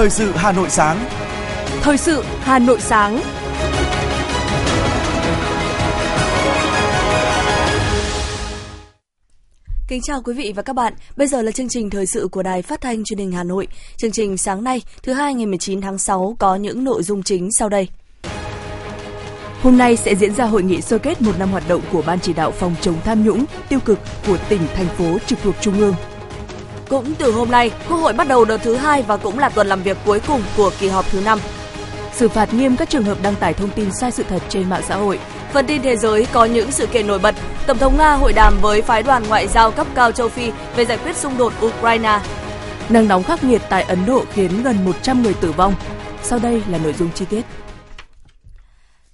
Thời sự Hà Nội sáng. Thời sự Hà Nội sáng. Kính chào quý vị và các bạn. Bây giờ là chương trình thời sự của Đài Phát thanh Truyền hình Hà Nội. Chương trình sáng nay, thứ hai ngày 19 tháng 6 có những nội dung chính sau đây. Hôm nay sẽ diễn ra hội nghị sơ kết một năm hoạt động của Ban chỉ đạo phòng chống tham nhũng, tiêu cực của tỉnh, thành phố trực thuộc Trung ương. Cũng từ hôm nay, Quốc hội bắt đầu đợt thứ hai và cũng là tuần làm việc cuối cùng của kỳ họp thứ năm. Xử phạt nghiêm các trường hợp đăng tải thông tin sai sự thật trên mạng xã hội. Phần tin thế giới có những sự kiện nổi bật. Tổng thống Nga hội đàm với phái đoàn ngoại giao cấp cao châu Phi về giải quyết xung đột Ukraine. Nắng nóng khắc nghiệt tại Ấn Độ khiến gần 100 người tử vong. Sau đây là nội dung chi tiết.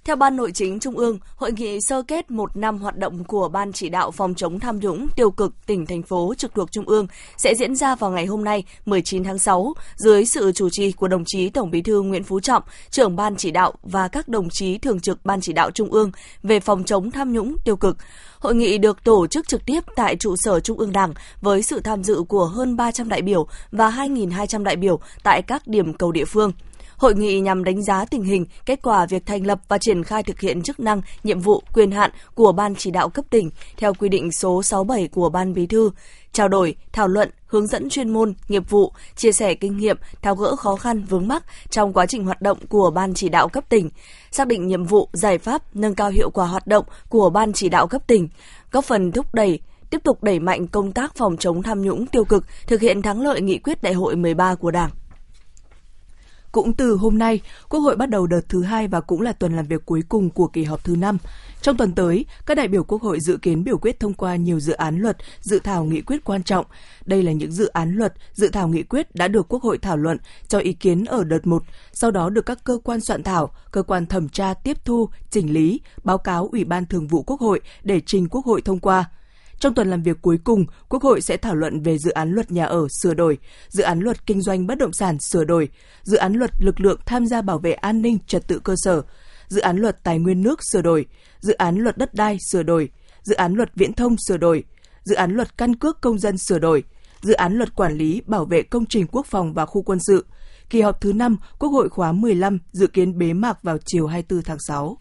Theo Ban Nội chính Trung ương, hội nghị sơ kết một năm hoạt động của Ban chỉ đạo phòng chống tham nhũng tiêu cực tỉnh, thành phố trực thuộc Trung ương sẽ diễn ra vào ngày hôm nay 19 tháng 6 dưới sự chủ trì của đồng chí Tổng bí thư Nguyễn Phú Trọng, trưởng Ban chỉ đạo và các đồng chí thường trực Ban chỉ đạo Trung ương về phòng chống tham nhũng tiêu cực. Hội nghị được tổ chức trực tiếp tại trụ sở Trung ương Đảng với sự tham dự của hơn 300 đại biểu và 2.200 đại biểu tại các điểm cầu địa phương. Hội nghị nhằm đánh giá tình hình, kết quả việc thành lập và triển khai thực hiện chức năng, nhiệm vụ, quyền hạn của Ban chỉ đạo cấp tỉnh theo quy định số 67 của Ban Bí thư, trao đổi, thảo luận, hướng dẫn chuyên môn, nghiệp vụ, chia sẻ kinh nghiệm, tháo gỡ khó khăn vướng mắc trong quá trình hoạt động của Ban chỉ đạo cấp tỉnh, xác định nhiệm vụ, giải pháp, nâng cao hiệu quả hoạt động của Ban chỉ đạo cấp tỉnh, góp phần thúc đẩy tiếp tục đẩy mạnh công tác phòng chống tham nhũng tiêu cực, thực hiện thắng lợi nghị quyết đại hội 13 của Đảng. Cũng từ hôm nay, Quốc hội bắt đầu đợt thứ hai và cũng là tuần làm việc cuối cùng của kỳ họp thứ năm. Trong tuần tới, các đại biểu Quốc hội dự kiến biểu quyết thông qua nhiều dự án luật, dự thảo nghị quyết quan trọng. Đây là những dự án luật, dự thảo nghị quyết đã được Quốc hội thảo luận, cho ý kiến ở đợt 1, sau đó được các cơ quan soạn thảo, cơ quan thẩm tra tiếp thu, chỉnh lý, báo cáo Ủy ban Thường vụ Quốc hội để trình Quốc hội thông qua. Trong tuần làm việc cuối cùng, Quốc hội sẽ thảo luận về dự án luật nhà ở sửa đổi, dự án luật kinh doanh bất động sản sửa đổi, dự án luật lực lượng tham gia bảo vệ an ninh trật tự cơ sở, dự án luật tài nguyên nước sửa đổi, dự án luật đất đai sửa đổi, dự án luật viễn thông sửa đổi, dự án luật căn cước công dân sửa đổi, dự án luật quản lý bảo vệ công trình quốc phòng và khu quân sự. Kỳ họp thứ 5, Quốc hội khóa 15 dự kiến bế mạc vào chiều 24 tháng 6.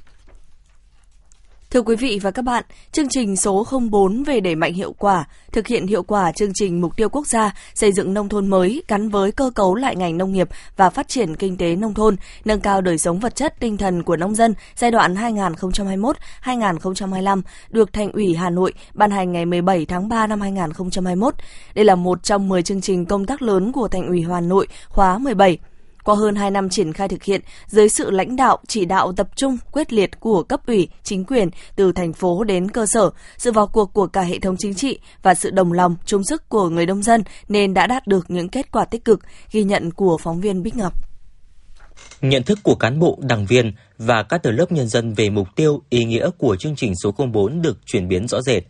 Thưa quý vị và các bạn, chương trình số 04 về đẩy mạnh hiệu quả, thực hiện hiệu quả chương trình mục tiêu quốc gia xây dựng nông thôn mới gắn với cơ cấu lại ngành nông nghiệp và phát triển kinh tế nông thôn, nâng cao đời sống vật chất tinh thần của nông dân giai đoạn 2021-2025 được Thành ủy Hà Nội ban hành ngày 17 tháng 3 năm 2021. Đây là một trong 10 chương trình công tác lớn của Thành ủy Hà Nội khóa 17 qua hơn 2 năm triển khai thực hiện, dưới sự lãnh đạo, chỉ đạo tập trung, quyết liệt của cấp ủy, chính quyền từ thành phố đến cơ sở, sự vào cuộc của cả hệ thống chính trị và sự đồng lòng, chung sức của người nông dân nên đã đạt được những kết quả tích cực, ghi nhận của phóng viên Bích Ngọc. Nhận thức của cán bộ, đảng viên và các tầng lớp nhân dân về mục tiêu, ý nghĩa của chương trình số 04 được chuyển biến rõ rệt.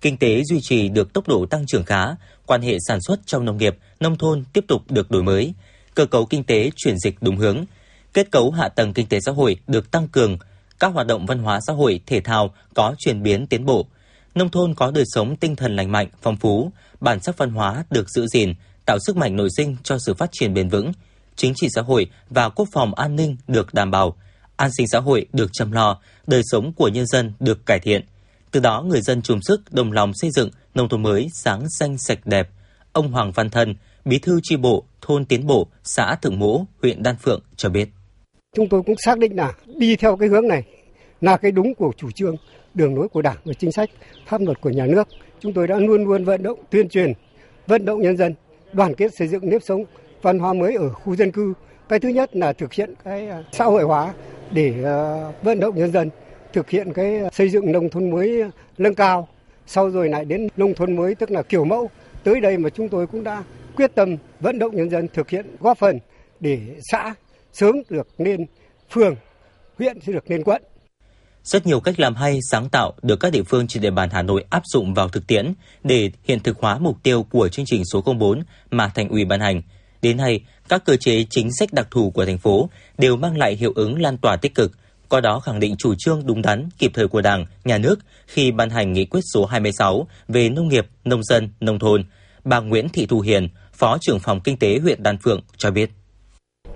Kinh tế duy trì được tốc độ tăng trưởng khá, quan hệ sản xuất trong nông nghiệp, nông thôn tiếp tục được đổi mới – cơ cấu kinh tế chuyển dịch đúng hướng, kết cấu hạ tầng kinh tế xã hội được tăng cường, các hoạt động văn hóa xã hội, thể thao có chuyển biến tiến bộ, nông thôn có đời sống tinh thần lành mạnh, phong phú, bản sắc văn hóa được giữ gìn, tạo sức mạnh nội sinh cho sự phát triển bền vững, chính trị xã hội và quốc phòng an ninh được đảm bảo, an sinh xã hội được chăm lo, đời sống của nhân dân được cải thiện. Từ đó người dân chung sức đồng lòng xây dựng nông thôn mới sáng xanh sạch đẹp. Ông Hoàng Văn Thân, Bí thư tri bộ thôn Tiến Bộ, xã Thượng Mỗ, huyện Đan Phượng cho biết. Chúng tôi cũng xác định là đi theo cái hướng này là cái đúng của chủ trương, đường lối của Đảng và chính sách, pháp luật của nhà nước. Chúng tôi đã luôn luôn vận động tuyên truyền, vận động nhân dân đoàn kết xây dựng nếp sống văn hóa mới ở khu dân cư. Cái thứ nhất là thực hiện cái à, xã hội hóa để à, vận động nhân dân thực hiện cái à, xây dựng nông thôn mới nâng cao. Sau rồi lại đến nông thôn mới tức là kiểu mẫu. Tới đây mà chúng tôi cũng đã quyết tâm vận động nhân dân thực hiện góp phần để xã sớm được lên phường, huyện sẽ được lên quận. Rất nhiều cách làm hay, sáng tạo được các địa phương trên địa bàn Hà Nội áp dụng vào thực tiễn để hiện thực hóa mục tiêu của chương trình số 04 mà thành ủy ban hành. Đến nay, các cơ chế chính sách đặc thù của thành phố đều mang lại hiệu ứng lan tỏa tích cực, qua đó khẳng định chủ trương đúng đắn, kịp thời của Đảng, Nhà nước khi ban hành nghị quyết số 26 về nông nghiệp, nông dân, nông thôn. Bà Nguyễn Thị Thu Hiền, Phó trưởng phòng kinh tế huyện Đan Phượng cho biết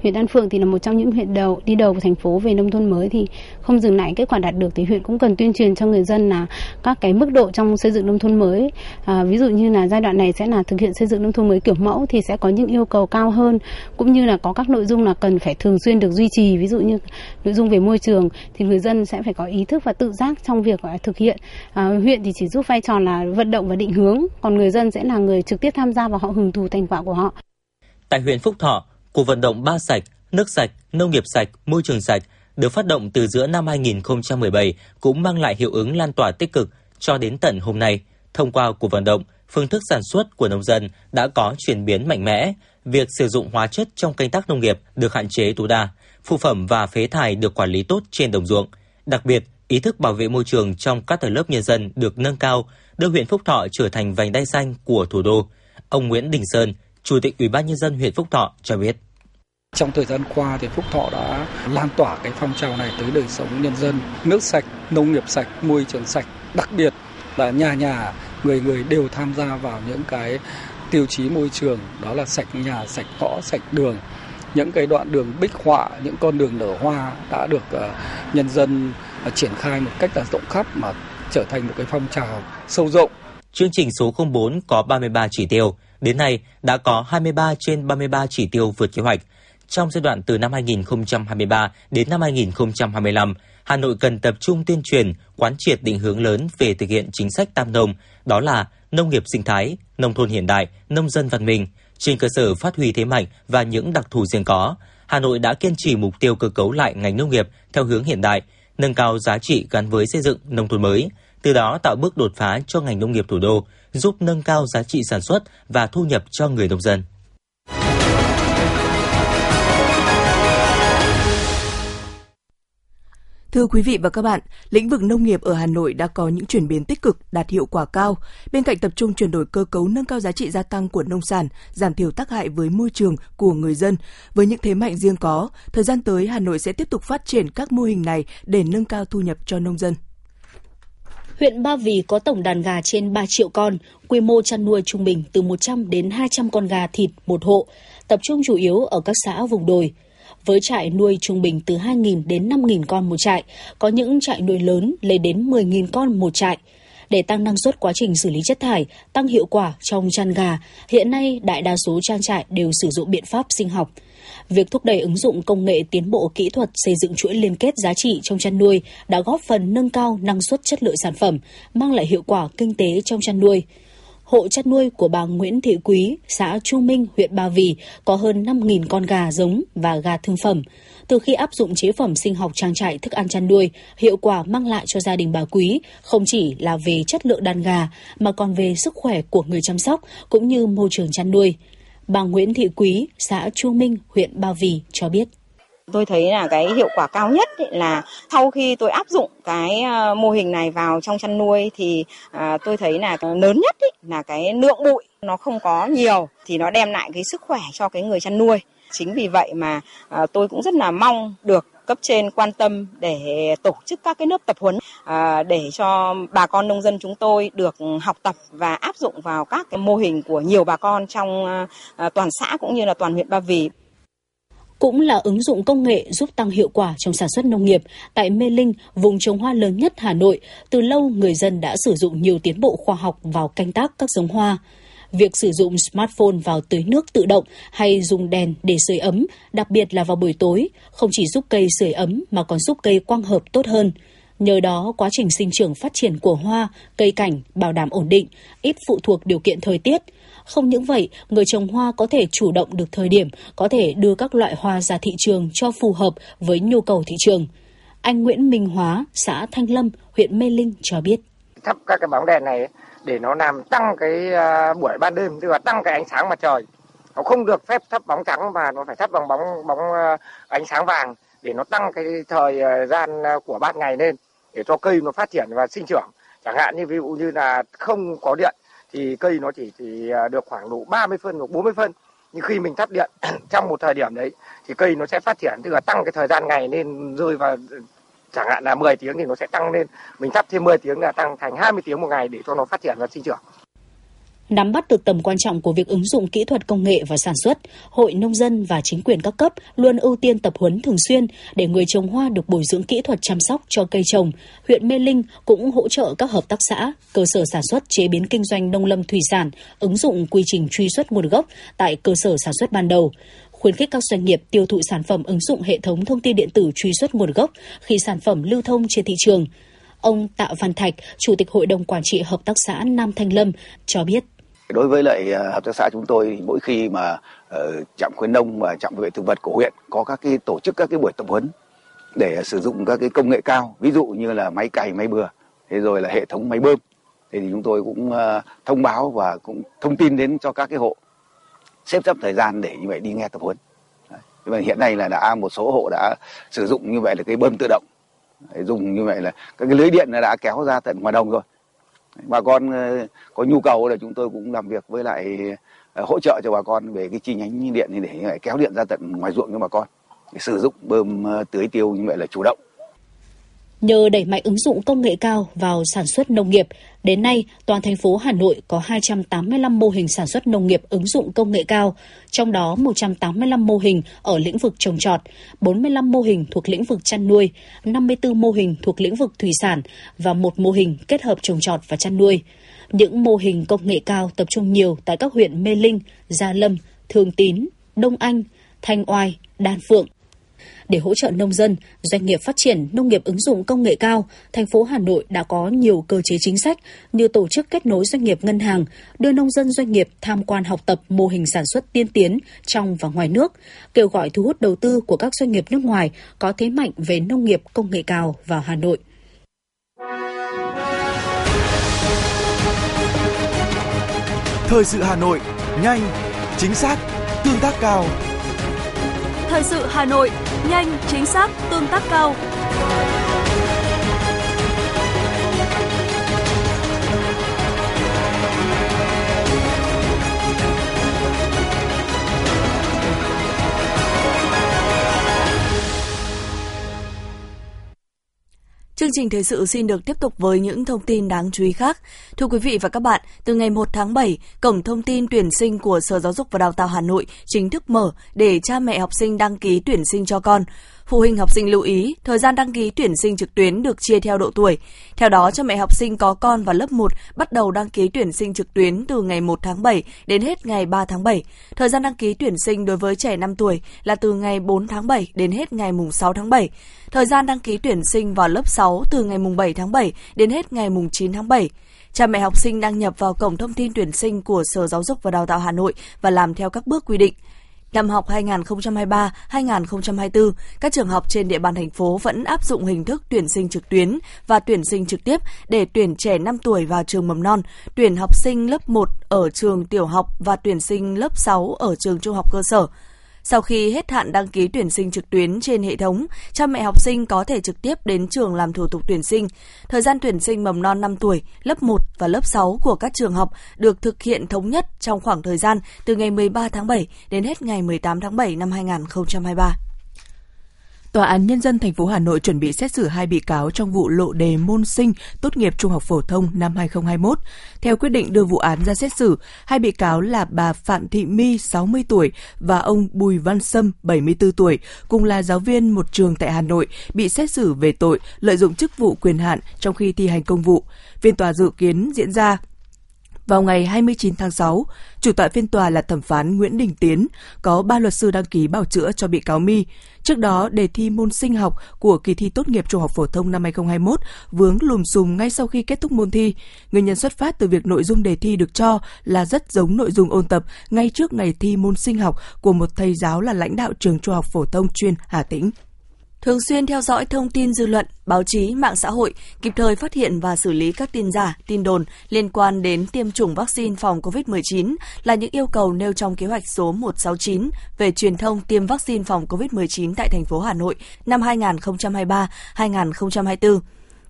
huyện Đan Phượng thì là một trong những huyện đầu đi đầu của thành phố về nông thôn mới thì không dừng lại kết quả đạt được thì huyện cũng cần tuyên truyền cho người dân là các cái mức độ trong xây dựng nông thôn mới. À, ví dụ như là giai đoạn này sẽ là thực hiện xây dựng nông thôn mới kiểu mẫu thì sẽ có những yêu cầu cao hơn cũng như là có các nội dung là cần phải thường xuyên được duy trì ví dụ như nội dung về môi trường thì người dân sẽ phải có ý thức và tự giác trong việc thực hiện. À, huyện thì chỉ giúp vai trò là vận động và định hướng còn người dân sẽ là người trực tiếp tham gia và họ hưởng thụ thành quả của họ. Tại huyện Phúc Thọ cuộc vận động ba sạch nước sạch nông nghiệp sạch môi trường sạch được phát động từ giữa năm 2017 cũng mang lại hiệu ứng lan tỏa tích cực cho đến tận hôm nay. Thông qua cuộc vận động, phương thức sản xuất của nông dân đã có chuyển biến mạnh mẽ, việc sử dụng hóa chất trong canh tác nông nghiệp được hạn chế tối đa, phụ phẩm và phế thải được quản lý tốt trên đồng ruộng. Đặc biệt, ý thức bảo vệ môi trường trong các tầng lớp nhân dân được nâng cao, đưa huyện Phúc Thọ trở thành vành đai xanh của thủ đô. Ông Nguyễn Đình Sơn, Chủ tịch Ủy ban nhân dân huyện Phúc Thọ cho biết. Trong thời gian qua thì Phúc Thọ đã lan tỏa cái phong trào này tới đời sống nhân dân, nước sạch, nông nghiệp sạch, môi trường sạch, đặc biệt là nhà nhà người người đều tham gia vào những cái tiêu chí môi trường đó là sạch nhà, sạch ngõ, sạch đường. Những cái đoạn đường bích họa, những con đường nở hoa đã được uh, nhân dân uh, triển khai một cách là rộng khắp mà trở thành một cái phong trào sâu rộng. Chương trình số 04 có 33 chỉ tiêu, đến nay đã có 23 trên 33 chỉ tiêu vượt kế hoạch trong giai đoạn từ năm 2023 đến năm 2025, Hà Nội cần tập trung tuyên truyền, quán triệt định hướng lớn về thực hiện chính sách tam nông, đó là nông nghiệp sinh thái, nông thôn hiện đại, nông dân văn minh. Trên cơ sở phát huy thế mạnh và những đặc thù riêng có, Hà Nội đã kiên trì mục tiêu cơ cấu lại ngành nông nghiệp theo hướng hiện đại, nâng cao giá trị gắn với xây dựng nông thôn mới, từ đó tạo bước đột phá cho ngành nông nghiệp thủ đô, giúp nâng cao giá trị sản xuất và thu nhập cho người nông dân. Thưa quý vị và các bạn, lĩnh vực nông nghiệp ở Hà Nội đã có những chuyển biến tích cực, đạt hiệu quả cao. Bên cạnh tập trung chuyển đổi cơ cấu nâng cao giá trị gia tăng của nông sản, giảm thiểu tác hại với môi trường của người dân, với những thế mạnh riêng có, thời gian tới Hà Nội sẽ tiếp tục phát triển các mô hình này để nâng cao thu nhập cho nông dân. Huyện Ba Vì có tổng đàn gà trên 3 triệu con, quy mô chăn nuôi trung bình từ 100 đến 200 con gà thịt một hộ, tập trung chủ yếu ở các xã vùng đồi với trại nuôi trung bình từ 2.000 đến 5.000 con một trại, có những trại nuôi lớn lên đến 10.000 con một trại. Để tăng năng suất quá trình xử lý chất thải, tăng hiệu quả trong chăn gà, hiện nay đại đa số trang trại đều sử dụng biện pháp sinh học. Việc thúc đẩy ứng dụng công nghệ tiến bộ kỹ thuật xây dựng chuỗi liên kết giá trị trong chăn nuôi đã góp phần nâng cao năng suất chất lượng sản phẩm, mang lại hiệu quả kinh tế trong chăn nuôi hộ chăn nuôi của bà Nguyễn Thị Quý, xã Chu Minh, huyện Ba Vì có hơn 5.000 con gà giống và gà thương phẩm. Từ khi áp dụng chế phẩm sinh học trang trại thức ăn chăn nuôi, hiệu quả mang lại cho gia đình bà Quý không chỉ là về chất lượng đàn gà mà còn về sức khỏe của người chăm sóc cũng như môi trường chăn nuôi. Bà Nguyễn Thị Quý, xã Chu Minh, huyện Ba Vì cho biết. Tôi thấy là cái hiệu quả cao nhất là sau khi tôi áp dụng cái ờ, mô hình này vào trong chăn nuôi thì ờ, tôi thấy là lớn nhất là cái lượng bụi nó không có nhiều thì nó đem lại cái sức khỏe cho cái người chăn nuôi. Chính vì vậy mà ờ, tôi cũng rất là mong được cấp trên quan tâm để tổ chức các cái lớp tập huấn à, để cho bà con nông dân chúng tôi được học tập và áp dụng vào các cái mô hình của nhiều bà con trong à, à, toàn xã cũng như là toàn huyện Ba Vì cũng là ứng dụng công nghệ giúp tăng hiệu quả trong sản xuất nông nghiệp. Tại Mê Linh, vùng trồng hoa lớn nhất Hà Nội, từ lâu người dân đã sử dụng nhiều tiến bộ khoa học vào canh tác các giống hoa. Việc sử dụng smartphone vào tưới nước tự động hay dùng đèn để sưởi ấm, đặc biệt là vào buổi tối, không chỉ giúp cây sưởi ấm mà còn giúp cây quang hợp tốt hơn. Nhờ đó, quá trình sinh trưởng phát triển của hoa, cây cảnh bảo đảm ổn định, ít phụ thuộc điều kiện thời tiết – không những vậy, người trồng hoa có thể chủ động được thời điểm, có thể đưa các loại hoa ra thị trường cho phù hợp với nhu cầu thị trường. Anh Nguyễn Minh Hóa, xã Thanh Lâm, huyện Mê Linh cho biết. Thắp các cái bóng đèn này để nó làm tăng cái à, buổi ban đêm, tức là tăng cái ánh sáng mặt trời. Nó không được phép thắp bóng trắng mà nó phải thắp bằng bóng bóng à, ánh sáng vàng để nó tăng cái thời à, gian của ban ngày lên để cho cây nó phát triển và sinh trưởng. Chẳng hạn như ví dụ như là không có điện thì cây nó chỉ, chỉ được khoảng độ 30 phân hoặc 40 phân nhưng khi mình tắt điện trong một thời điểm đấy thì cây nó sẽ phát triển tức là tăng cái thời gian ngày lên rơi vào chẳng hạn là 10 tiếng thì nó sẽ tăng lên. Mình thắp thêm 10 tiếng là tăng thành 20 tiếng một ngày để cho nó phát triển và sinh trưởng. Nắm bắt được tầm quan trọng của việc ứng dụng kỹ thuật công nghệ và sản xuất, Hội Nông dân và chính quyền các cấp luôn ưu tiên tập huấn thường xuyên để người trồng hoa được bồi dưỡng kỹ thuật chăm sóc cho cây trồng. Huyện Mê Linh cũng hỗ trợ các hợp tác xã, cơ sở sản xuất chế biến kinh doanh nông lâm thủy sản, ứng dụng quy trình truy xuất nguồn gốc tại cơ sở sản xuất ban đầu khuyến khích các doanh nghiệp tiêu thụ sản phẩm ứng dụng hệ thống thông tin điện tử truy xuất nguồn gốc khi sản phẩm lưu thông trên thị trường. Ông Tạ Văn Thạch, Chủ tịch Hội đồng Quản trị Hợp tác xã Nam Thanh Lâm cho biết. Đối với lại à, hợp tác xã chúng tôi mỗi khi mà ờ, trạm khuyến nông và trạm vệ thực vật của huyện có các cái tổ chức các cái buổi tập huấn để sử dụng các cái công nghệ cao, ví dụ như là máy cày, máy bừa, thế rồi là hệ thống máy bơm thì chúng tôi cũng à, thông báo và cũng thông tin đến cho các cái hộ xếp sắp thời gian để như vậy đi nghe tập huấn. Và hiện nay là đã một số hộ đã sử dụng như vậy là cái bơm tự động. Dùng như vậy là các cái lưới điện đã kéo ra tận ngoài đồng rồi. Bà con ờ, có nhu cầu là chúng tôi cũng làm việc với lại ờ, hỗ trợ cho bà con về cái chi nhánh điện để kéo điện ra tận ngoài ruộng cho bà con. Để sử dụng bơm ờ, tưới tiêu như vậy là chủ động. Nhờ đẩy mạnh ứng dụng công nghệ cao vào sản xuất nông nghiệp, đến nay toàn thành phố Hà Nội có 285 mô hình sản xuất nông nghiệp ứng dụng công nghệ cao, trong đó 185 mô hình ở lĩnh vực trồng trọt, 45 mô hình thuộc lĩnh vực chăn nuôi, 54 mô hình thuộc lĩnh vực thủy sản và một mô hình kết hợp trồng trọt và chăn nuôi. Những mô hình công nghệ cao tập trung nhiều tại các huyện Mê Linh, Gia Lâm, Thường Tín, Đông Anh, Thanh Oai, Đan Phượng, để hỗ trợ nông dân, doanh nghiệp phát triển nông nghiệp ứng dụng công nghệ cao, thành phố Hà Nội đã có nhiều cơ chế chính sách như tổ chức kết nối doanh nghiệp ngân hàng, đưa nông dân doanh nghiệp tham quan học tập mô hình sản xuất tiên tiến trong và ngoài nước, kêu gọi thu hút đầu tư của các doanh nghiệp nước ngoài có thế mạnh về nông nghiệp công nghệ cao vào Hà Nội. Thời sự Hà Nội, nhanh, chính xác, tương tác cao. Thời sự Hà Nội, nhanh, chính xác, tương tác cao. Chương trình thời sự xin được tiếp tục với những thông tin đáng chú ý khác. Thưa quý vị và các bạn, từ ngày 1 tháng 7, cổng thông tin tuyển sinh của Sở Giáo dục và Đào tạo Hà Nội chính thức mở để cha mẹ học sinh đăng ký tuyển sinh cho con. Phụ huynh học sinh lưu ý, thời gian đăng ký tuyển sinh trực tuyến được chia theo độ tuổi. Theo đó, cho mẹ học sinh có con vào lớp 1 bắt đầu đăng ký tuyển sinh trực tuyến từ ngày 1 tháng 7 đến hết ngày 3 tháng 7. Thời gian đăng ký tuyển sinh đối với trẻ 5 tuổi là từ ngày 4 tháng 7 đến hết ngày 6 tháng 7. Thời gian đăng ký tuyển sinh vào lớp 6 từ ngày 7 tháng 7 đến hết ngày 9 tháng 7. Cha mẹ học sinh đăng nhập vào cổng thông tin tuyển sinh của Sở Giáo dục và Đào tạo Hà Nội và làm theo các bước quy định. Năm học 2023-2024, các trường học trên địa bàn thành phố vẫn áp dụng hình thức tuyển sinh trực tuyến và tuyển sinh trực tiếp để tuyển trẻ 5 tuổi vào trường mầm non, tuyển học sinh lớp 1 ở trường tiểu học và tuyển sinh lớp 6 ở trường trung học cơ sở. Sau khi hết hạn đăng ký tuyển sinh trực tuyến trên hệ thống, cha mẹ học sinh có thể trực tiếp đến trường làm thủ tục tuyển sinh. Thời gian tuyển sinh mầm non 5 tuổi, lớp 1 và lớp 6 của các trường học được thực hiện thống nhất trong khoảng thời gian từ ngày 13 tháng 7 đến hết ngày 18 tháng 7 năm 2023. Tòa án Nhân dân thành phố Hà Nội chuẩn bị xét xử hai bị cáo trong vụ lộ đề môn sinh tốt nghiệp trung học phổ thông năm 2021. Theo quyết định đưa vụ án ra xét xử, hai bị cáo là bà Phạm Thị My, 60 tuổi, và ông Bùi Văn Sâm, 74 tuổi, cùng là giáo viên một trường tại Hà Nội, bị xét xử về tội lợi dụng chức vụ quyền hạn trong khi thi hành công vụ. Phiên tòa dự kiến diễn ra vào ngày 29 tháng 6, chủ tọa phiên tòa là thẩm phán Nguyễn Đình Tiến, có ba luật sư đăng ký bảo chữa cho bị cáo My. Trước đó, đề thi môn sinh học của kỳ thi tốt nghiệp trung học phổ thông năm 2021 vướng lùm xùm ngay sau khi kết thúc môn thi. Nguyên nhân xuất phát từ việc nội dung đề thi được cho là rất giống nội dung ôn tập ngay trước ngày thi môn sinh học của một thầy giáo là lãnh đạo trường trung học phổ thông chuyên Hà Tĩnh. Thường xuyên theo dõi thông tin dư luận, báo chí, mạng xã hội, kịp thời phát hiện và xử lý các tin giả, tin đồn liên quan đến tiêm chủng vaccine phòng COVID-19 là những yêu cầu nêu trong kế hoạch số 169 về truyền thông tiêm vaccine phòng COVID-19 tại thành phố Hà Nội năm 2023-2024.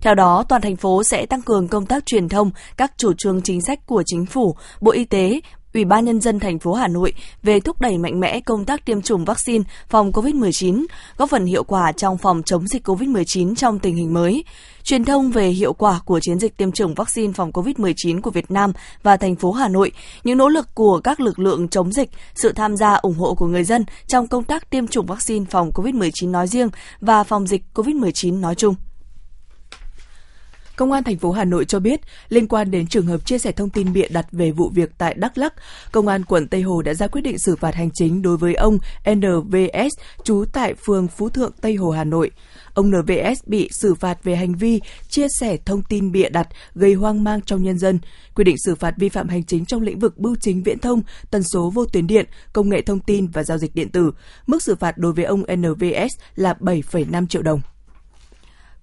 Theo đó, toàn thành phố sẽ tăng cường công tác truyền thông các chủ trương chính sách của chính phủ, Bộ Y tế, Ủy ban Nhân dân thành phố Hà Nội về thúc đẩy mạnh mẽ công tác tiêm chủng vaccine phòng COVID-19, góp phần hiệu quả trong phòng chống dịch COVID-19 trong tình hình mới. Truyền thông về hiệu quả của chiến dịch tiêm chủng vaccine phòng COVID-19 của Việt Nam và thành phố Hà Nội, những nỗ lực của các lực lượng chống dịch, sự tham gia ủng hộ của người dân trong công tác tiêm chủng vaccine phòng COVID-19 nói riêng và phòng dịch COVID-19 nói chung. Công an thành phố Hà Nội cho biết, liên quan đến trường hợp chia sẻ thông tin bịa đặt về vụ việc tại Đắk Lắk, Công an quận Tây Hồ đã ra quyết định xử phạt hành chính đối với ông NVS, trú tại phường Phú Thượng, Tây Hồ, Hà Nội. Ông NVS bị xử phạt về hành vi chia sẻ thông tin bịa đặt gây hoang mang trong nhân dân, quy định xử phạt vi phạm hành chính trong lĩnh vực bưu chính viễn thông, tần số vô tuyến điện, công nghệ thông tin và giao dịch điện tử. Mức xử phạt đối với ông NVS là 7,5 triệu đồng.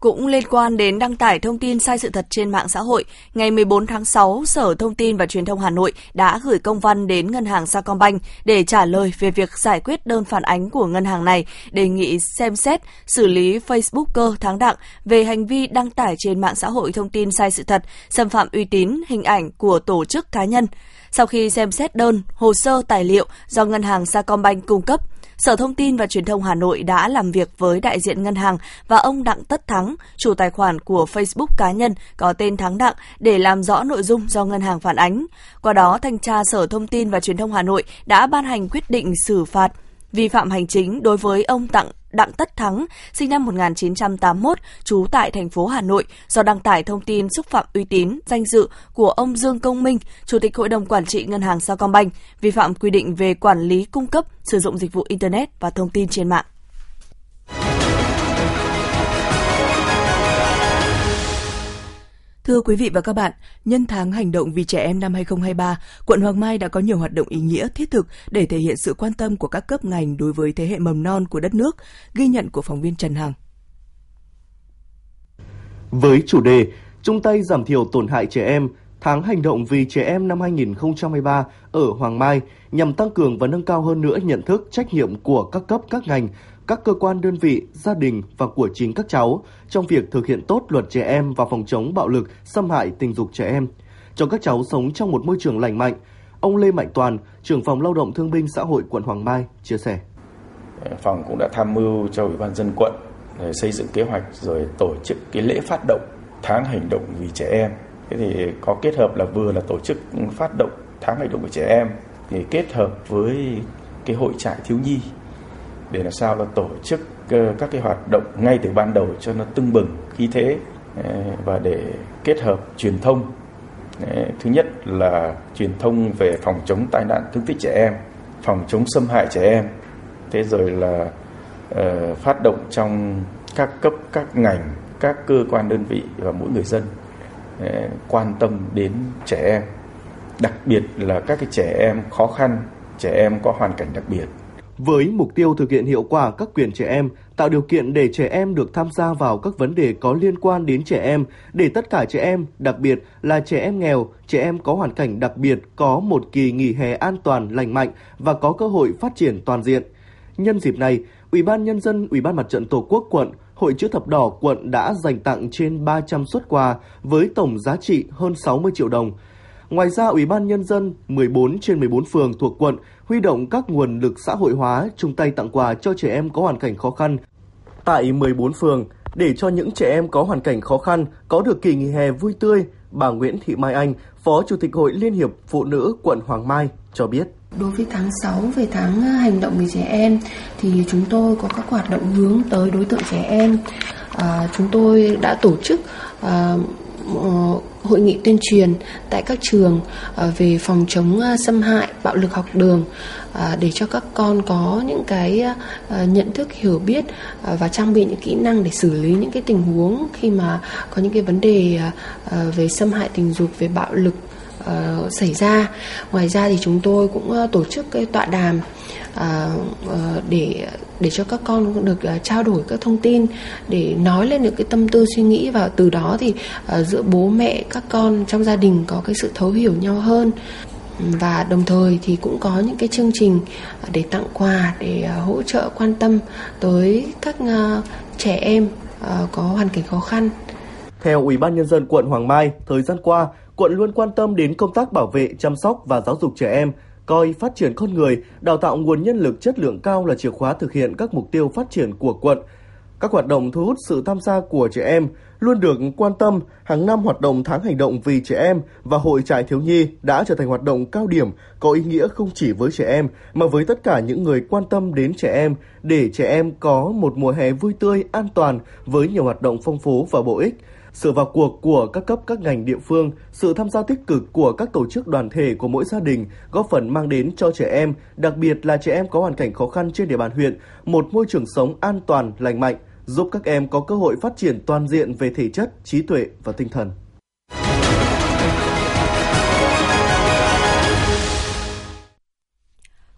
Cũng liên quan đến đăng tải thông tin sai sự thật trên mạng xã hội, ngày 14 tháng 6, Sở Thông tin và Truyền thông Hà Nội đã gửi công văn đến ngân hàng Sacombank để trả lời về việc giải quyết đơn phản ánh của ngân hàng này, đề nghị xem xét xử lý Facebooker tháng đặng về hành vi đăng tải trên mạng xã hội thông tin sai sự thật, xâm phạm uy tín, hình ảnh của tổ chức cá nhân. Sau khi xem xét đơn, hồ sơ tài liệu do ngân hàng Sacombank cung cấp, Sở Thông tin và Truyền thông Hà Nội đã làm việc với đại diện ngân hàng và ông Đặng Tất Thắng, chủ tài khoản của Facebook cá nhân có tên Thắng Đặng để làm rõ nội dung do ngân hàng phản ánh. Qua đó, thanh tra Sở Thông tin và Truyền thông Hà Nội đã ban hành quyết định xử phạt vi phạm hành chính đối với ông Tặng Đặng Tất Thắng, sinh năm 1981, trú tại thành phố Hà Nội, do đăng tải thông tin xúc phạm uy tín, danh dự của ông Dương Công Minh, Chủ tịch Hội đồng Quản trị Ngân hàng Sacombank, vi phạm quy định về quản lý cung cấp, sử dụng dịch vụ Internet và thông tin trên mạng. Thưa quý vị và các bạn, nhân tháng hành động vì trẻ em năm 2023, quận Hoàng Mai đã có nhiều hoạt động ý nghĩa thiết thực để thể hiện sự quan tâm của các cấp ngành đối với thế hệ mầm non của đất nước, ghi nhận của phóng viên Trần Hằng. Với chủ đề chung tay giảm thiểu tổn hại trẻ em, tháng hành động vì trẻ em năm 2023 ở Hoàng Mai nhằm tăng cường và nâng cao hơn nữa nhận thức trách nhiệm của các cấp các ngành các cơ quan đơn vị, gia đình và của chính các cháu trong việc thực hiện tốt luật trẻ em và phòng chống bạo lực, xâm hại tình dục trẻ em. Cho các cháu sống trong một môi trường lành mạnh, ông Lê Mạnh Toàn, trưởng phòng lao động thương binh xã hội quận Hoàng Mai chia sẻ. Phòng cũng đã tham mưu cho Ủy ban dân quận để xây dựng kế hoạch rồi tổ chức cái lễ phát động tháng hành động vì trẻ em. Thế thì có kết hợp là vừa là tổ chức phát động tháng hành động vì trẻ em thì kết hợp với cái hội trại thiếu nhi để làm sao là tổ chức ờ, các cái hoạt động ngay từ ban đầu cho nó tưng bừng khí thế ờ, và để kết hợp truyền thông. Ờ, thứ nhất là truyền thông về phòng chống tai nạn thương tích trẻ em phòng chống xâm hại trẻ em. Thế rồi là uh, phát động trong các cấp các ngành các cơ quan đơn vị và mỗi người dân uh, quan tâm đến trẻ em. Đặc biệt là các cái trẻ em khó khăn trẻ em có hoàn cảnh đặc biệt với mục tiêu thực hiện hiệu quả các quyền trẻ em, tạo điều kiện để trẻ em được tham gia vào các vấn đề có liên quan đến trẻ em, để tất cả trẻ em, đặc biệt là trẻ em nghèo, trẻ em có hoàn cảnh đặc biệt có một kỳ nghỉ hè an toàn, lành mạnh và có cơ hội phát triển toàn diện. Nhân dịp này, Ủy ban Nhân dân Ủy ban Mặt trận Tổ quốc quận, Hội chữ thập đỏ quận đã dành tặng trên 300 xuất quà với tổng giá trị hơn 60 triệu đồng. Ngoài ra, Ủy ban Nhân dân 14 trên 14 phường thuộc quận huy động các nguồn lực xã hội hóa chung tay tặng quà cho trẻ em có hoàn cảnh khó khăn. Tại 14 phường, để cho những trẻ em có hoàn cảnh khó khăn có được kỳ nghỉ hè vui tươi, bà Nguyễn Thị Mai Anh, Phó Chủ tịch Hội Liên hiệp Phụ nữ quận Hoàng Mai cho biết. Đối với tháng 6 về tháng à, hành động vì trẻ em thì chúng tôi có các hoạt động hướng tới đối tượng trẻ em. À, chúng tôi đã tổ chức à, Ờ, hội nghị tuyên truyền tại các trường ờ, về phòng chống ờ, xâm hại bạo lực học đường để cho các con có những cái nhận thức, hiểu biết và trang bị những kỹ năng để xử lý những cái tình huống khi mà có những cái vấn đề về xâm hại tình dục, về bạo lực uh, xảy ra ngoài ra thì chúng tôi cũng uh, tổ chức cái tọa đàm uh, uh, để để cho các con được uh, trao đổi các thông tin để nói lên những cái tâm tư suy nghĩ và từ đó thì uh, giữa bố mẹ các con trong gia đình có cái sự thấu hiểu nhau hơn và đồng thời thì cũng có những cái chương trình để tặng quà để hỗ trợ quan tâm tới các trẻ em có hoàn cảnh khó khăn. Theo Ủy ban nhân dân quận Hoàng Mai, thời gian qua, quận luôn quan tâm đến công tác bảo vệ, chăm sóc và giáo dục trẻ em, coi phát triển con người, đào tạo nguồn nhân lực chất lượng cao là chìa khóa thực hiện các mục tiêu phát triển của quận. Các hoạt động thu hút sự tham gia của trẻ em luôn được quan tâm. Hàng năm hoạt động tháng hành động vì trẻ em và hội trại thiếu nhi đã trở thành hoạt động cao điểm có ý nghĩa không chỉ với trẻ em mà với tất cả những người quan tâm đến trẻ em để trẻ em có một mùa hè vui tươi, an toàn với nhiều hoạt động phong phú và bổ ích sự vào cuộc của các cấp các ngành địa phương, sự tham gia tích cực của các tổ chức đoàn thể của mỗi gia đình góp phần mang đến cho trẻ em, đặc biệt là trẻ em có hoàn cảnh khó khăn trên địa bàn huyện, một môi trường sống an toàn, lành mạnh, giúp các em có cơ hội phát triển toàn diện về thể chất, trí tuệ và tinh thần.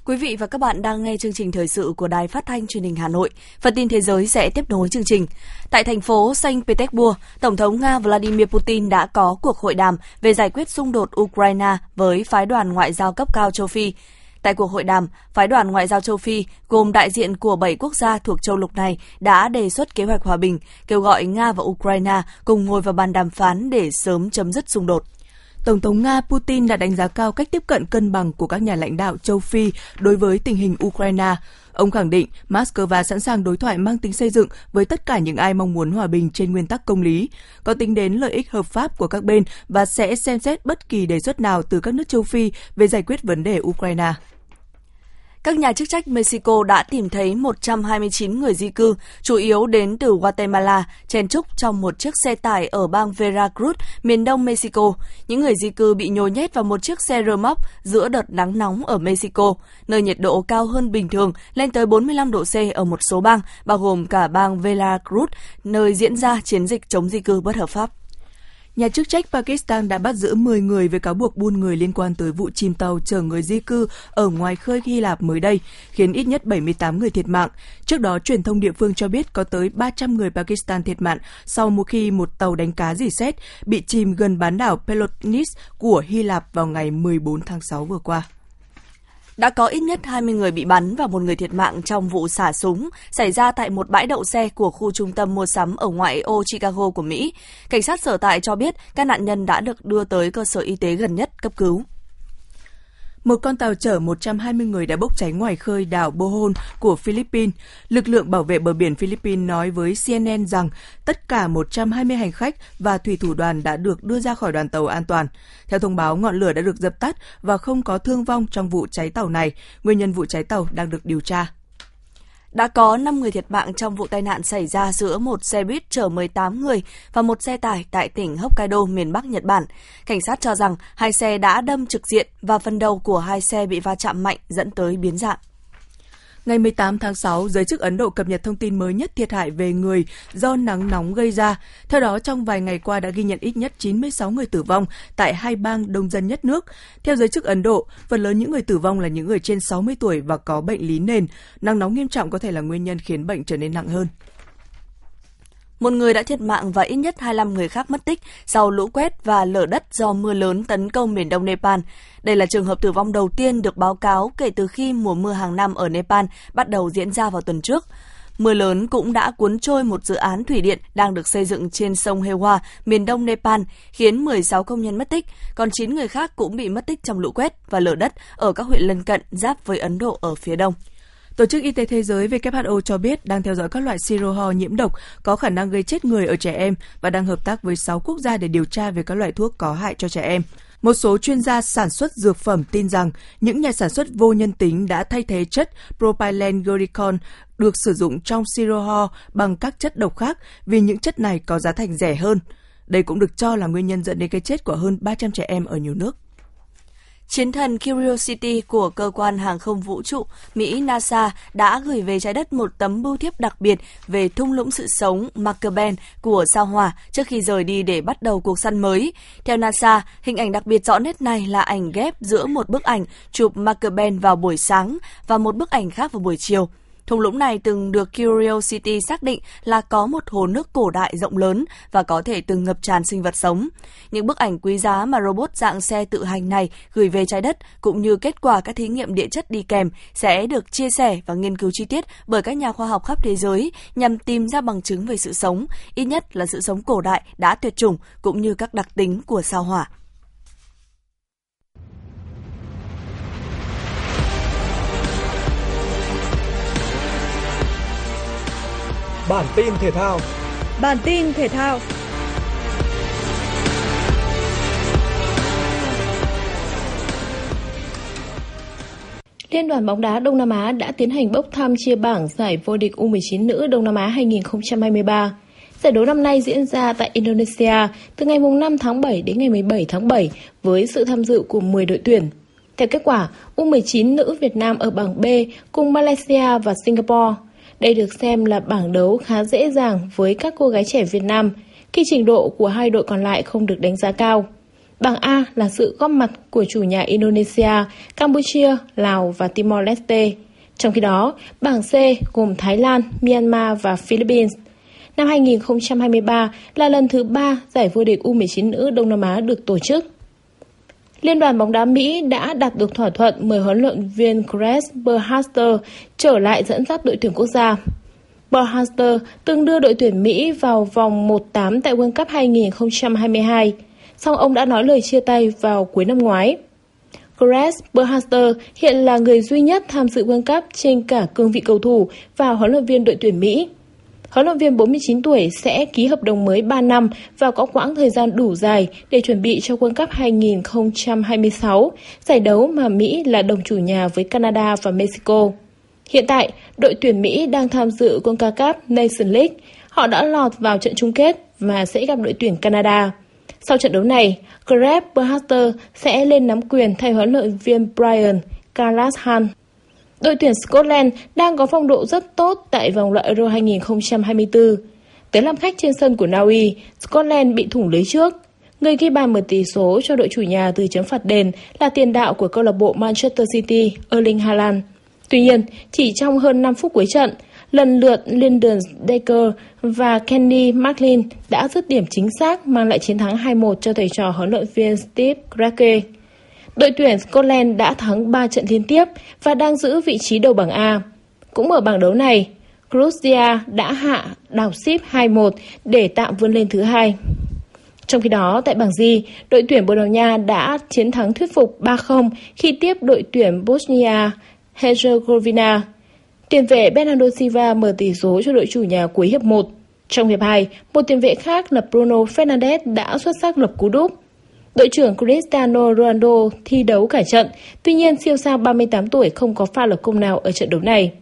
Quý vị và các bạn đang nghe chương trình thời sự của Đài Phát thanh Truyền hình Hà Nội. Phần tin thế giới sẽ tiếp nối chương trình. Tại thành phố Saint Petersburg, Tổng thống Nga Vladimir Putin đã có cuộc hội đàm về giải quyết xung đột Ukraine với phái đoàn ngoại giao cấp cao châu Phi. Tại cuộc hội đàm, phái đoàn ngoại giao châu Phi gồm đại diện của 7 quốc gia thuộc châu lục này đã đề xuất kế hoạch hòa bình, kêu gọi Nga và Ukraine cùng ngồi vào bàn đàm phán để sớm chấm dứt xung đột. Tổng thống Nga Putin đã đánh giá cao cách tiếp cận cân bằng của các nhà lãnh đạo châu Phi đối với tình hình Ukraine. Ông khẳng định Moscow sẵn sàng đối thoại mang tính xây dựng với tất cả những ai mong muốn hòa bình trên nguyên tắc công lý, có tính đến lợi ích hợp pháp của các bên và sẽ xem xét bất kỳ đề xuất nào từ các nước châu Phi về giải quyết vấn đề Ukraine. Các nhà chức trách Mexico đã tìm thấy 129 người di cư, chủ yếu đến từ Guatemala, chen trúc trong một chiếc xe tải ở bang Veracruz, miền đông Mexico. Những người di cư bị nhồi nhét vào một chiếc xe rơ móc giữa đợt nắng nóng ở Mexico, nơi nhiệt độ cao hơn bình thường lên tới 45 độ C ở một số bang, bao gồm cả bang Veracruz, nơi diễn ra chiến dịch chống di cư bất hợp pháp. Nhà chức trách Pakistan đã bắt giữ 10 người với cáo buộc buôn người liên quan tới vụ chìm tàu chở người di cư ở ngoài khơi Hy Lạp mới đây, khiến ít nhất 78 người thiệt mạng. Trước đó, truyền thông địa phương cho biết có tới 300 người Pakistan thiệt mạng sau một khi một tàu đánh cá dì xét bị chìm gần bán đảo Peloponnese của Hy Lạp vào ngày 14 tháng 6 vừa qua. Đã có ít nhất 20 người bị bắn và một người thiệt mạng trong vụ xả súng xảy ra tại một bãi đậu xe của khu trung tâm mua sắm ở ngoại ô Chicago của Mỹ. Cảnh sát sở tại cho biết các nạn nhân đã được đưa tới cơ sở y tế gần nhất cấp cứu. Một con tàu chở 120 người đã bốc cháy ngoài khơi đảo Bohol của Philippines. Lực lượng bảo vệ bờ biển Philippines nói với CNN rằng tất cả 120 hành khách và thủy thủ đoàn đã được đưa ra khỏi đoàn tàu an toàn. Theo thông báo, ngọn lửa đã được dập tắt và không có thương vong trong vụ cháy tàu này. Nguyên nhân vụ cháy tàu đang được điều tra. Đã có 5 người thiệt mạng trong vụ tai nạn xảy ra giữa một xe buýt chở 18 người và một xe tải tại tỉnh Hokkaido, miền Bắc Nhật Bản. Cảnh sát cho rằng hai xe đã đâm trực diện và phần đầu của hai xe bị va chạm mạnh dẫn tới biến dạng. Ngày 18 tháng 6, giới chức Ấn Độ cập nhật thông tin mới nhất thiệt hại về người do nắng nóng gây ra. Theo đó, trong vài ngày qua đã ghi nhận ít nhất 96 người tử vong tại hai bang đông dân nhất nước. Theo giới chức Ấn Độ, phần lớn những người tử vong là những người trên 60 tuổi và có bệnh lý nền. Nắng nóng nghiêm trọng có thể là nguyên nhân khiến bệnh trở nên nặng hơn. Một người đã thiệt mạng và ít nhất 25 người khác mất tích sau lũ quét và lở đất do mưa lớn tấn công miền đông Nepal. Đây là trường hợp tử vong đầu tiên được báo cáo kể từ khi mùa mưa hàng năm ở Nepal bắt đầu diễn ra vào tuần trước. Mưa lớn cũng đã cuốn trôi một dự án thủy điện đang được xây dựng trên sông Hewa, miền đông Nepal, khiến 16 công nhân mất tích, còn 9 người khác cũng bị mất tích trong lũ quét và lở đất ở các huyện lân cận giáp với Ấn Độ ở phía đông. Tổ chức Y tế Thế giới WHO cho biết đang theo dõi các loại siro ho nhiễm độc có khả năng gây chết người ở trẻ em và đang hợp tác với 6 quốc gia để điều tra về các loại thuốc có hại cho trẻ em. Một số chuyên gia sản xuất dược phẩm tin rằng những nhà sản xuất vô nhân tính đã thay thế chất propylene glycol được sử dụng trong siro ho bằng các chất độc khác vì những chất này có giá thành rẻ hơn. Đây cũng được cho là nguyên nhân dẫn đến cái chết của hơn 300 trẻ em ở nhiều nước. Chiến thần Curiosity của cơ quan hàng không vũ trụ Mỹ NASA đã gửi về trái đất một tấm bưu thiếp đặc biệt về thung lũng sự sống Marker của sao hỏa trước khi rời đi để bắt đầu cuộc săn mới. Theo NASA, hình ảnh đặc biệt rõ nét này là ảnh ghép giữa một bức ảnh chụp Marker vào buổi sáng và một bức ảnh khác vào buổi chiều. Thung lũng này từng được Curiosity xác định là có một hồ nước cổ đại rộng lớn và có thể từng ngập tràn sinh vật sống. Những bức ảnh quý giá mà robot dạng xe tự hành này gửi về trái đất cũng như kết quả các thí nghiệm địa chất đi kèm sẽ được chia sẻ và nghiên cứu chi tiết bởi các nhà khoa học khắp thế giới nhằm tìm ra bằng chứng về sự sống, ít nhất là sự sống cổ đại đã tuyệt chủng cũng như các đặc tính của sao hỏa. Bản tin thể thao. Bản tin thể thao. Liên đoàn bóng đá Đông Nam Á đã tiến hành bốc thăm chia bảng giải vô địch U19 nữ Đông Nam Á 2023. Giải đấu năm nay diễn ra tại Indonesia từ ngày 5 tháng 7 đến ngày 17 tháng 7 với sự tham dự của 10 đội tuyển. Theo kết quả, U19 nữ Việt Nam ở bảng B cùng Malaysia và Singapore. Đây được xem là bảng đấu khá dễ dàng với các cô gái trẻ Việt Nam khi trình độ của hai đội còn lại không được đánh giá cao. Bảng A là sự góp mặt của chủ nhà Indonesia, Campuchia, Lào và Timor-Leste. Trong khi đó, bảng C gồm Thái Lan, Myanmar và Philippines. Năm 2023 là lần thứ ba giải vô địch U19 nữ Đông Nam Á được tổ chức. Liên đoàn bóng đá Mỹ đã đạt được thỏa thuận mời huấn luyện viên Chris Berhalter trở lại dẫn dắt đội tuyển quốc gia. Berhalter từng đưa đội tuyển Mỹ vào vòng 1-8 tại World Cup 2022, song ông đã nói lời chia tay vào cuối năm ngoái. Chris Berhalter hiện là người duy nhất tham dự World Cup trên cả cương vị cầu thủ và huấn luyện viên đội tuyển Mỹ. Huấn luyện viên 49 tuổi sẽ ký hợp đồng mới 3 năm và có quãng thời gian đủ dài để chuẩn bị cho World Cup 2026, giải đấu mà Mỹ là đồng chủ nhà với Canada và Mexico. Hiện tại, đội tuyển Mỹ đang tham dự CONCACAF Nation League. Họ đã lọt vào trận chung kết và sẽ gặp đội tuyển Canada. Sau trận đấu này, Greg Berhalter sẽ lên nắm quyền thay huấn luyện viên Brian Callahan. Đội tuyển Scotland đang có phong độ rất tốt tại vòng loại Euro 2024. Tới làm khách trên sân của Na Uy, Scotland bị thủng lưới trước. Người ghi bàn mở tỷ số cho đội chủ nhà từ chấm phạt đền là tiền đạo của câu lạc bộ Manchester City, Erling Haaland. Tuy nhiên, chỉ trong hơn 5 phút cuối trận, lần lượt Lyndon Decker và Kenny McLean đã dứt điểm chính xác mang lại chiến thắng 2-1 cho thầy trò huấn luyện viên Steve Krake. Đội tuyển Scotland đã thắng 3 trận liên tiếp và đang giữ vị trí đầu bảng A. Cũng ở bảng đấu này, Croatia đã hạ đảo ship 2-1 để tạm vươn lên thứ hai. Trong khi đó, tại bảng G, đội tuyển Bồ Đào Nha đã chiến thắng thuyết phục 3-0 khi tiếp đội tuyển Bosnia Herzegovina. Tiền vệ Bernardo Silva mở tỷ số cho đội chủ nhà cuối hiệp 1. Trong hiệp 2, một tiền vệ khác là Bruno Fernandes đã xuất sắc lập cú đúp. Đội trưởng Cristiano Ronaldo thi đấu cả trận, tuy nhiên siêu sao 38 tuổi không có pha lập công nào ở trận đấu này.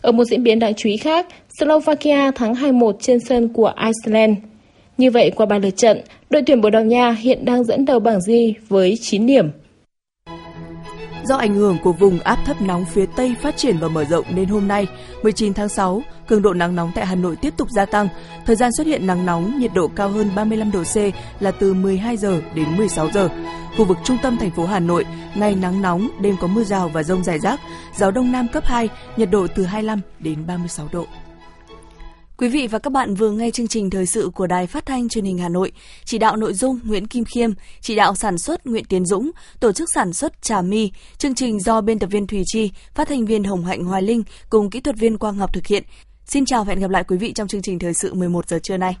Ở một diễn biến đáng chú ý khác, Slovakia thắng 2-1 trên sân của Iceland. Như vậy, qua ba lượt trận, đội tuyển Bồ Đào Nha hiện đang dẫn đầu bảng G với 9 điểm. Do ảnh hưởng của vùng áp thấp nóng phía Tây phát triển và mở rộng nên hôm nay, 19 tháng 6, cường độ nắng nóng tại Hà Nội tiếp tục gia tăng. Thời gian xuất hiện nắng nóng, nhiệt độ cao hơn 35 độ C là từ 12 giờ đến 16 giờ. Khu vực trung tâm thành phố Hà Nội, ngày nắng nóng, đêm có mưa rào và rông rải rác, gió đông nam cấp 2, nhiệt độ từ 25 đến 36 độ. Quý vị và các bạn vừa nghe chương trình thời sự của Đài Phát thanh Truyền hình Hà Nội, chỉ đạo nội dung Nguyễn Kim Khiêm, chỉ đạo sản xuất Nguyễn Tiến Dũng, tổ chức sản xuất Trà My, chương trình do biên tập viên Thùy Chi, phát thanh viên Hồng Hạnh Hoài Linh cùng kỹ thuật viên Quang Ngọc thực hiện. Xin chào và hẹn gặp lại quý vị trong chương trình thời sự 11 giờ trưa nay.